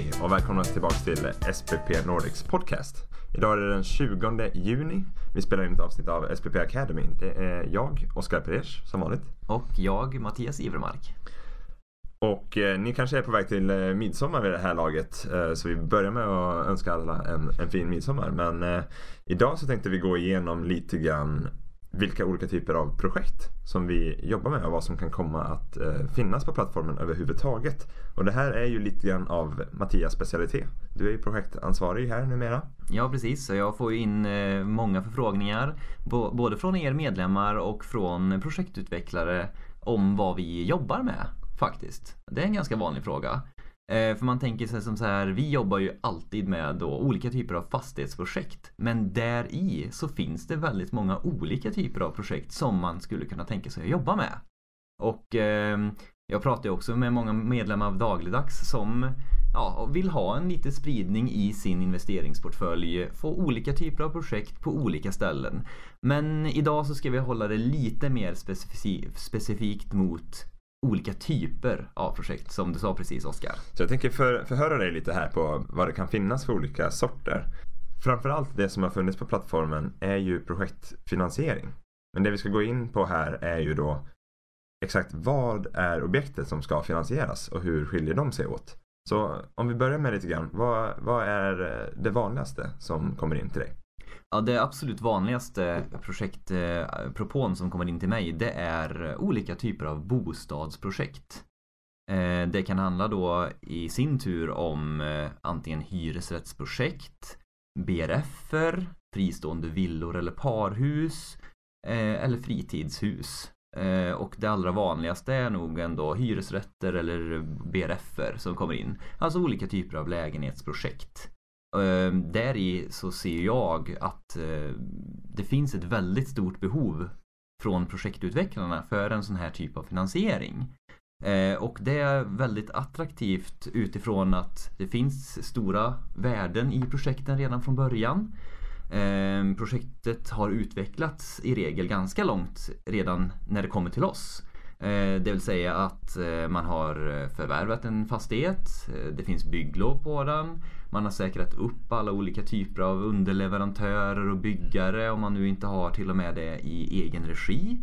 Hej och välkomna tillbaka till SPP Nordics podcast. Idag är det den 20 juni. Vi spelar in ett avsnitt av SPP Academy. Det är jag, Oskar Perers, som vanligt. Och jag, Mattias Ivermark. Och eh, ni kanske är på väg till eh, midsommar vid det här laget. Eh, så vi börjar med att önska alla en, en fin midsommar. Men eh, idag så tänkte vi gå igenom lite grann vilka olika typer av projekt som vi jobbar med och vad som kan komma att eh, finnas på plattformen överhuvudtaget. Och det här är ju lite grann av Mattias specialitet. Du är ju projektansvarig här numera. Ja precis, så jag får ju in eh, många förfrågningar både från er medlemmar och från projektutvecklare om vad vi jobbar med faktiskt. Det är en ganska vanlig fråga. Eh, för man tänker sig som så här, vi jobbar ju alltid med då olika typer av fastighetsprojekt. Men där i så finns det väldigt många olika typer av projekt som man skulle kunna tänka sig att jobba med. Och eh, jag pratar ju också med många medlemmar av Dagligdags som ja, vill ha en liten spridning i sin investeringsportfölj, få olika typer av projekt på olika ställen. Men idag så ska vi hålla det lite mer specifikt mot olika typer av projekt som du sa precis Oskar. Så jag tänker för, förhöra dig lite här på vad det kan finnas för olika sorter. Framförallt det som har funnits på plattformen är ju projektfinansiering. Men det vi ska gå in på här är ju då exakt vad är objektet som ska finansieras och hur skiljer de sig åt? Så om vi börjar med lite grann, vad, vad är det vanligaste som kommer in till dig? Ja, det absolut vanligaste projektpropån eh, som kommer in till mig det är eh, olika typer av bostadsprojekt. Eh, det kan handla då i sin tur om antingen hyresrättsprojekt, BRFer, fristående villor eller parhus eller fritidshus. Och det allra vanligaste är nog ändå hyresrätter eller BRFer som kommer in. Alltså olika typer av lägenhetsprojekt. Eh, där i så ser jag att eh, det finns ett väldigt stort behov från projektutvecklarna för en sån här typ av finansiering. Eh, och det är väldigt attraktivt utifrån att det finns stora värden i projekten redan från början. Eh, projektet har utvecklats i regel ganska långt redan när det kommer till oss. Ehm, det vill säga att eh, man har eh, förvärvat en fastighet, eh, det finns bygglov på den, man har säkrat upp alla olika typer av underleverantörer och byggare om man nu inte har till och med det i egen regi.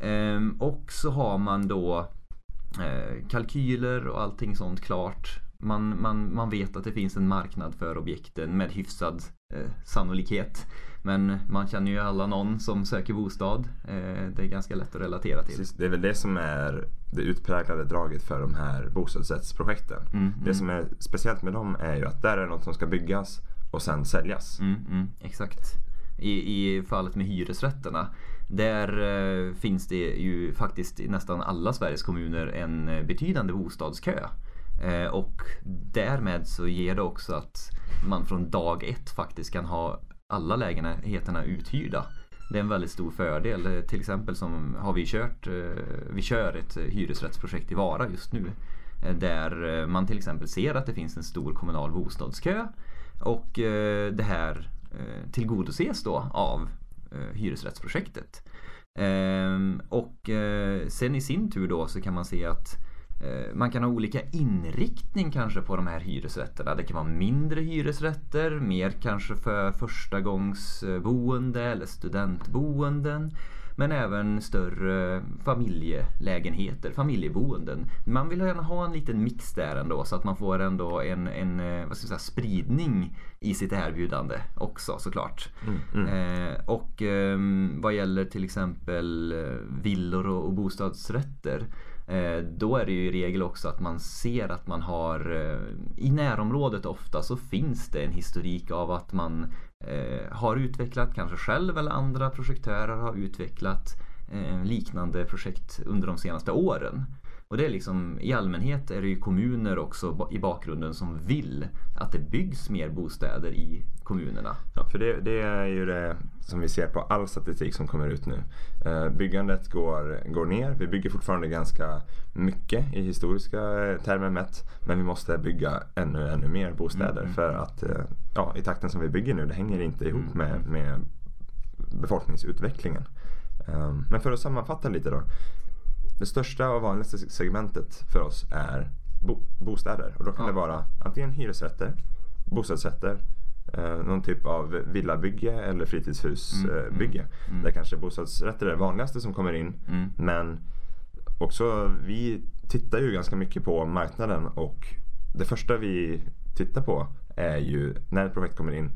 Ehm, och så har man då eh, kalkyler och allting sånt klart. Man, man, man vet att det finns en marknad för objekten med hyfsad eh, sannolikhet. Men man känner ju alla någon som söker bostad. Eh, det är ganska lätt att relatera till. Precis, det är väl det som är det utpräglade draget för de här bostadsrättsprojekten. Mm, det mm. som är speciellt med dem är ju att där är något som ska byggas och sen säljas. Mm, mm exakt. I, I fallet med hyresrätterna där eh, finns det ju faktiskt i nästan alla Sveriges kommuner en eh, betydande bostadskö. Och därmed så ger det också att man från dag ett faktiskt kan ha alla lägenheterna uthyrda. Det är en väldigt stor fördel. Till exempel som har vi kört, eh, vi kör ett hyresrättsprojekt i Vara just nu. Eh, där eh, man till exempel ser att det finns en stor kommunal bostadskö och det här tillgodoses då av hyresrättsprojektet. Ehm, och sen i sin tur då så kan man se att man kan ha olika inriktning kanske på de här hyresrätterna. Det kan vara mindre hyresrätter, mer kanske för förstagångsboende eller studentboenden. Men även större familjelägenheter, familjeboenden. Man vill gärna ha en liten mix där ändå så att man får ändå en, en eh, vad ska jag säga, spridning i sitt erbjudande också såklart. Mm, mm. Eh, och eh, vad gäller till exempel eh, villor och, och bostadsrätter Eh, Eh, då är det ju i regel också att man ser att man har eh, i närområdet ofta så finns det en historik av att man eh, har utvecklat, kanske själv eller andra projektörer har utvecklat liknande projekt under de senaste åren. Och det är liksom, i allmänhet är det ju kommuner också i bakgrunden som vill att det byggs mer bostäder i kommunerna. Ja, för det, det är ju det som vi ser på all statistik som kommer ut nu. Eh, byggandet går, går ner. Vi bygger fortfarande ganska mycket i historiska termer mätt. Men vi måste bygga ännu, ännu mer bostäder mm. för att eh, ja, i takten som vi bygger nu, det hänger inte ihop mm. med, med befolkningsutvecklingen. Um, men för att sammanfatta lite då. Det största och vanligaste segmentet för oss är bo, bostäder. Och då kan Ja. det vara antingen hyresrätter, bostadsrätter, eh, någon typ av villabygge eller Mm, fritidshusbygge. Eh, bygge. mm. Där kanske bostadsrätter är det vanligaste som kommer in. Mm. Men också vi tittar ju ganska mycket på marknaden och det första vi tittar på är ju när ett projekt kommer in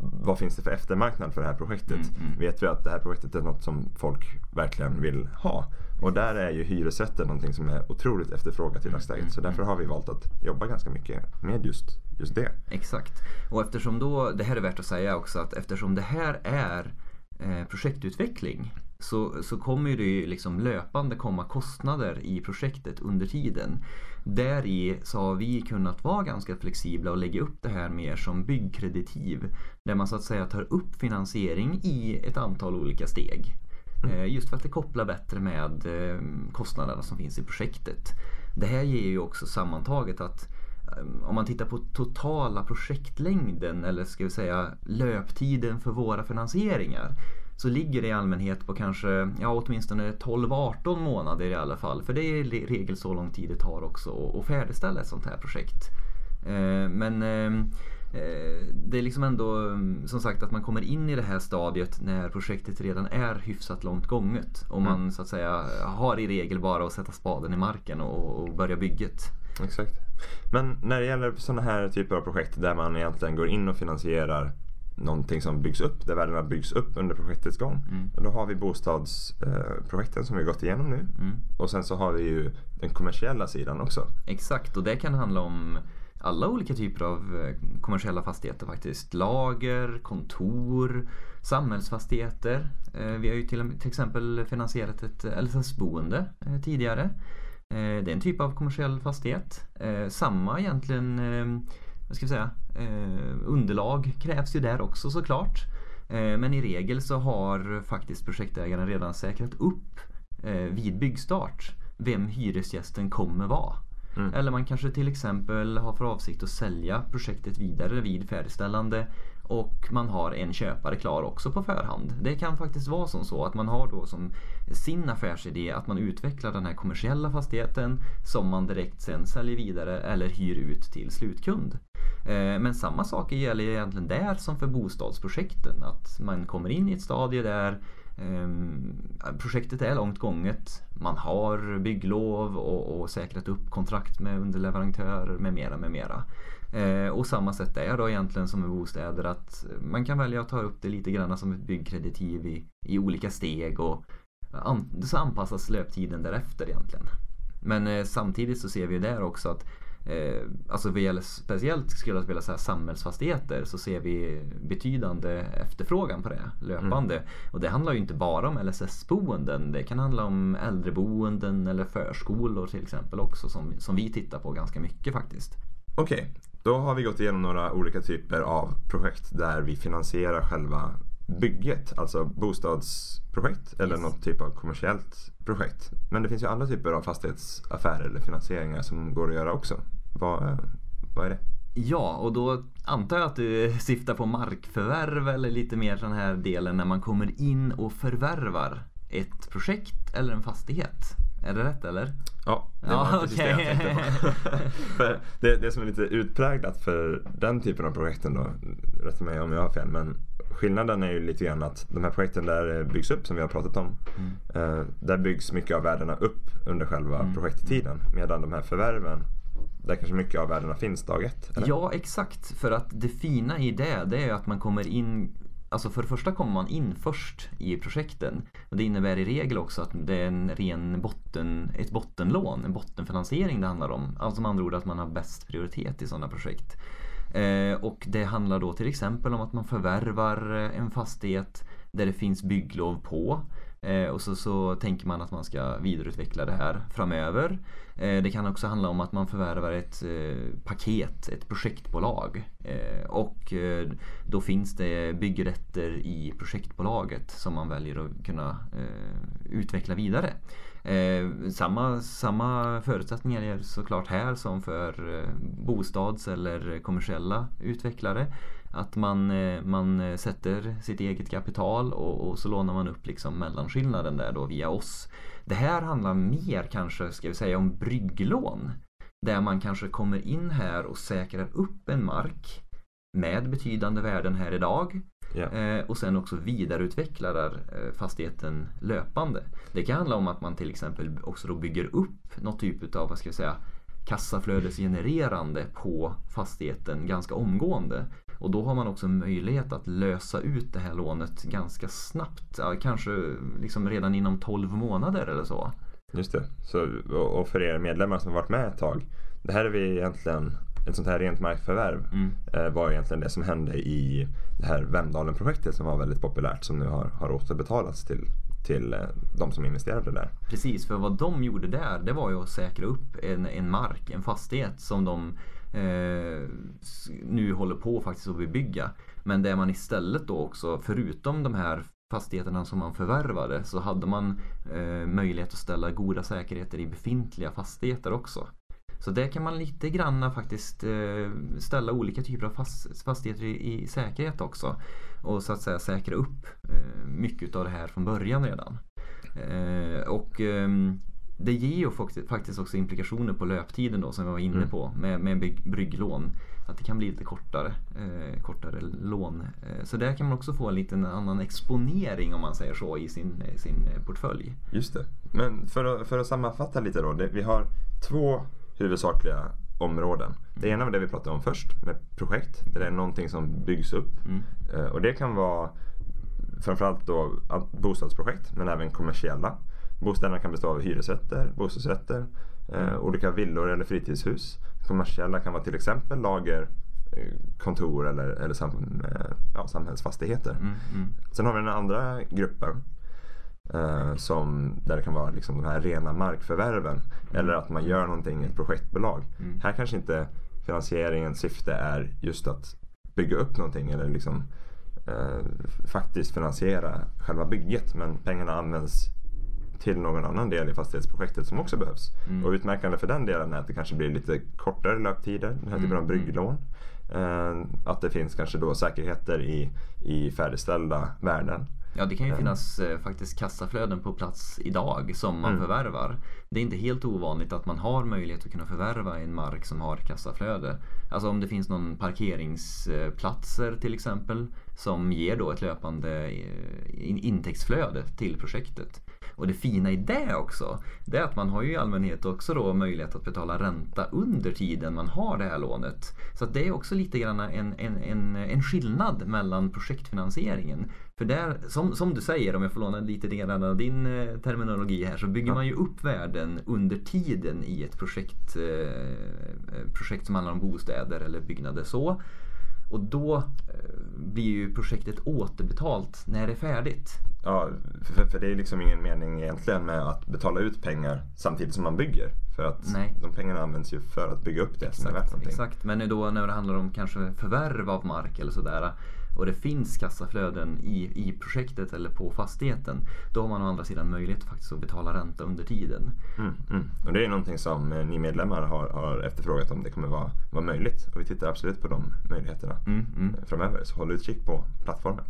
vad finns det för eftermarknad för det här projektet? Mm, mm. Vet vi att det här projektet är något som folk verkligen vill ha? Och där är ju hyresrätter någonting som är otroligt efterfrågat i dagsläget. Så därför har vi valt att jobba ganska mycket med just, just det. Exakt. Och eftersom då, det här är värt att säga också att eftersom det här är eh, projektutveckling så, så kommer det ju liksom löpande komma kostnader i projektet under tiden. Där i så har vi kunnat vara ganska flexibla och lägga upp det här mer som byggkreditiv. Där man så att säga tar upp finansiering i ett antal olika steg. Eh, Just för att det kopplar bättre med eh, kostnaderna som finns i projektet. Det här ger ju också sammantaget att eh, om man tittar på totala projektlängden eller ska vi säga löptiden för våra finansieringar så ligger det i allmänhet på kanske ja, åtminstone 12-18 månader i alla fall. För det är i regel så lång tid det tar också att- färdigställa ett sånt här projekt. Eh, Men eh, eh, det är liksom ändå mm, som sagt att man kommer in i det här stadiet när projektet redan är hyfsat långt gånget. Och man så att säga har i regel bara att sätta spaden i marken och, och börja bygget. Exakt. Men när det gäller sådana här typer av projekt där man egentligen går in och finansierar någonting som byggs upp, där värdena byggs upp under projektets gång. Mm. Då har vi bostadsprojekten som vi har gått igenom nu. Mm. Och sen så har vi ju den kommersiella sidan också. Exakt, och det kan handla om alla olika typer av eh, kommersiella fastigheter faktiskt. Lager, kontor, samhällsfastigheter. Eh, Vi har ju till, till exempel finansierat ett LSS-boende eh, tidigare. Det är en typ av kommersiell fastighet. Samma egentligen, vad ska vi säga, eh, underlag krävs ju där också såklart. Eh, Men i regel så har faktiskt projektägaren redan säkrat upp eh, vid byggstart vem hyresgästen kommer vara. Mm. Eller man kanske till exempel har för avsikt att sälja projektet vidare vid färdigställande och man har en köpare klar också på förhand. Det kan faktiskt vara som så att man har då som sin affärsidé att man utvecklar den här kommersiella fastigheten som man direkt sen säljer vidare eller hyr ut till slutkund. Eh, men samma sak gäller egentligen där som för bostadsprojekten. Att man kommer in i ett stadie där eh, projektet är långt gånget. Man har bygglov och, och säkrat upp kontrakt med underleverantörer med mera, med mera. Eh, och samma sätt är då egentligen som med bostäder att man kan välja att ta upp det lite grann som ett byggkreditiv i, i olika steg och an, så anpassas löptiden därefter egentligen. Men eh, samtidigt så ser vi där också att eh, alltså vad gäller speciellt skulle jag vilja säga samhällsfastigheter så ser vi betydande efterfrågan på det löpande. Och det handlar ju inte bara om LSS-boenden. Det kan handla om äldreboenden eller förskolor till exempel också som, som vi tittar på ganska mycket faktiskt. Okej, då har vi gått igenom några olika typer av projekt där vi finansierar själva bygget. Alltså bostadsprojekt eller Yes. något typ av kommersiellt projekt. Men det finns ju andra typer av fastighetsaffärer eller finansieringar som går att göra också. Vad, vad är det? Ja, och då antar jag att du syftar på markförvärv eller lite mer den här delen när man kommer in och förvärvar ett projekt eller en fastighet. Är det rätt eller? Ja, det Ja, var precis det jag tänkte på. för det, det som är lite utpräglat för den typen av projekten då, rätta mig om jag har fel, men skillnaden är ju lite grann att de här projekten där det byggs upp som vi har pratat om, eh, där byggs mycket av värdena upp under själva Mm. projekttiden. Medan de här förvärven, där kanske mycket av värdena finns dag ett. Eller? Ja, exakt. För att det fina i det, det är att man kommer in Alltså för det första kommer man in först i projekten. Och det innebär i regel också att det är en ren botten, ett bottenlån, en bottenfinansiering det handlar om. Alltså med andra ord att man har bäst prioritet i sådana projekt. Eh, och det handlar då till exempel om att man förvärvar eh, en fastighet där det finns bygglov på. Eh, och så, så tänker man att man ska vidareutveckla det här framöver. Eh, det kan också handla om att man förvärvar ett eh, paket, ett projektbolag. Och då finns det byggrätter i projektbolaget som man väljer att kunna utveckla vidare. Eh, samma, samma förutsättningar är såklart här som för eh, bostads eller kommersiella utvecklare. Att man, eh, man sätter sitt eget kapital och, och så lånar man upp liksom mellanskillnaden där då via oss. Det här handlar mer kanske, ska vi säga, om brygglån. Där man kanske kommer in här och säkrar upp en mark med betydande värden här idag Eh, och sen också vidareutvecklar eh, fastigheten löpande. Det kan handla om att man till exempel också då bygger upp något typ av, vad ska jag säga, kassaflödesgenererande på fastigheten ganska omgående. Och då har man också möjlighet att lösa ut det här lånet ganska snabbt. Kanske liksom redan inom 12 månader eller så. Just det. Så, och för er medlemmar som varit med ett tag. Det här är vi egentligen, ett sånt här rent markförvärv Mm. eh, var egentligen det som hände i det här Vemdalen-projektet som var väldigt populärt som nu har, har återbetalats till, till eh, de som investerade där. Precis, för vad de gjorde där det var ju att säkra upp en, en mark, en fastighet som de eh, nu håller på faktiskt att bebygga. Men där man istället då också, förutom de här fastigheterna som man förvärvade, så hade man eh, möjlighet att ställa goda säkerheter i befintliga fastigheter också. Så där kan man lite granna faktiskt eh, ställa olika typer av fas- fastigheter i, säkerhet också. Och så att säga säkra upp eh, mycket av det här från början redan. Eh, och ehm, det ger ju fakt- faktiskt också implikationer på löptiden då som vi var inne Mm. på med, brygglån. Att det kan bli lite kortare, kortare lån. Så där kan man också få en liten annan exponering om man säger så i sin, sin portfölj. Just det. Men för att, för att sammanfatta lite då. Vi har två huvudsakliga områden. Det ena var det vi pratade om först med projekt. Det är någonting som byggs upp. Mm. Eh, Och det kan vara framförallt då bostadsprojekt men även kommersiella. Bostäderna kan bestå av hyresrätter, bostadsrätter, eh, olika villor eller fritidshus. Kommersiella kan vara till exempel lager, eh, kontor eller, eller sam, ja, samhällsfastigheter. Mm, mm. Sen har vi den andra gruppen. Eh, som, där det kan vara liksom de här rena markförvärven. Eller att man gör någonting i ett projektbolag. Mm. Här kanske inte finansieringens syfte är just att bygga upp någonting eller liksom eh, faktiskt finansiera själva bygget. Men pengarna används till någon annan del i fastighetsprojektet som också behövs. Mm. Och utmärkande för den delen är att det kanske blir lite kortare löptider, den här typen Mm, av brygglån. Eh, att det finns kanske då säkerheter i, i färdigställda värden. Ja, det kan ju finnas eh, faktiskt kassaflöden på plats idag som man Mm. förvärvar. Det är inte helt ovanligt att man har möjlighet att kunna förvärva en mark som har kassaflöde. Alltså om det finns någon parkeringsplatser till exempel som ger då ett löpande eh, in- intäktsflöde till projektet. Och det fina i det också, det är att man har ju i allmänhet också då möjlighet att betala ränta under tiden man har det här lånet. Så det är också lite grann en, en, en, en skillnad mellan projektfinansieringen. För där, som, som du säger, om jag får låna lite grann av din eh, terminologi här, så bygger man ju upp värden under tiden i ett projekt, eh, projekt som handlar om bostäder eller byggnader så. Och då eh, blir ju projektet återbetalt när det är färdigt. Ja, för, för det är liksom ingen mening egentligen med att betala ut pengar samtidigt som man bygger. För att Nej. de pengarna används ju för att bygga upp det som är värt Exakt, någonting. exakt. Men då när det handlar om kanske förvärv av mark eller sådär och det finns kassaflöden i, i projektet eller på fastigheten då har man å andra sidan möjlighet faktiskt att betala ränta under tiden. Mm, mm. Och det är någonting som eh, ni medlemmar har, har efterfrågat om det kommer vara, vara möjligt. Och vi tittar absolut på de möjligheterna Mm, mm, eh, framöver. Så håll utkik på plattformen.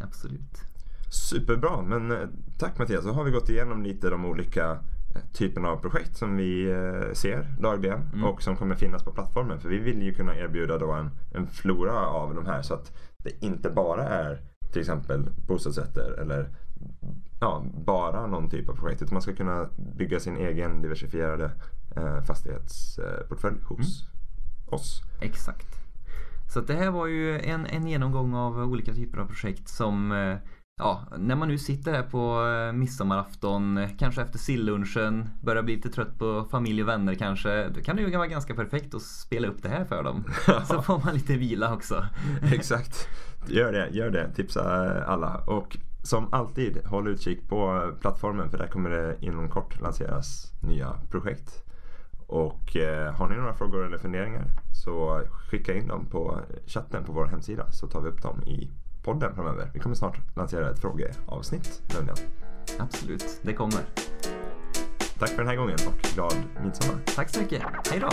absolut. Superbra, men eh, tack Mattias. Så har vi gått igenom lite de olika typerna av projekt som vi eh, ser dagligen Mm. och som kommer finnas på plattformen. För vi vill ju kunna erbjuda då en, en flora av de här så att det inte bara är till exempel bostadsrätter eller ja, bara någon typ av projekt. Utan man ska kunna bygga sin egen diversifierade eh, fastighetsportfölj hos oss. Exakt. Så det här var ju en, en genomgång av olika typer av projekt som eh, Ja, när man nu sitter här på eh, midsommarafton, kanske efter sillunchen, börjar bli lite trött på familj och vänner kanske, då kan det ju vara ganska perfekt att spela upp det här för dem. Så får man lite vila också. Exakt. Gör det, gör det. Tipsa eh, alla. Och som alltid, håll utkik på plattformen för där kommer det inom kort lanseras nya projekt. Och eh, har ni några frågor eller funderingar så skicka in dem på chatten på vår hemsida så tar vi upp dem i podden framöver. Vi kommer snart lansera ett frågeavsnitt nämligen. Absolut, det kommer. Tack för den här gången och glad midsommar. Tack så mycket. Hej då!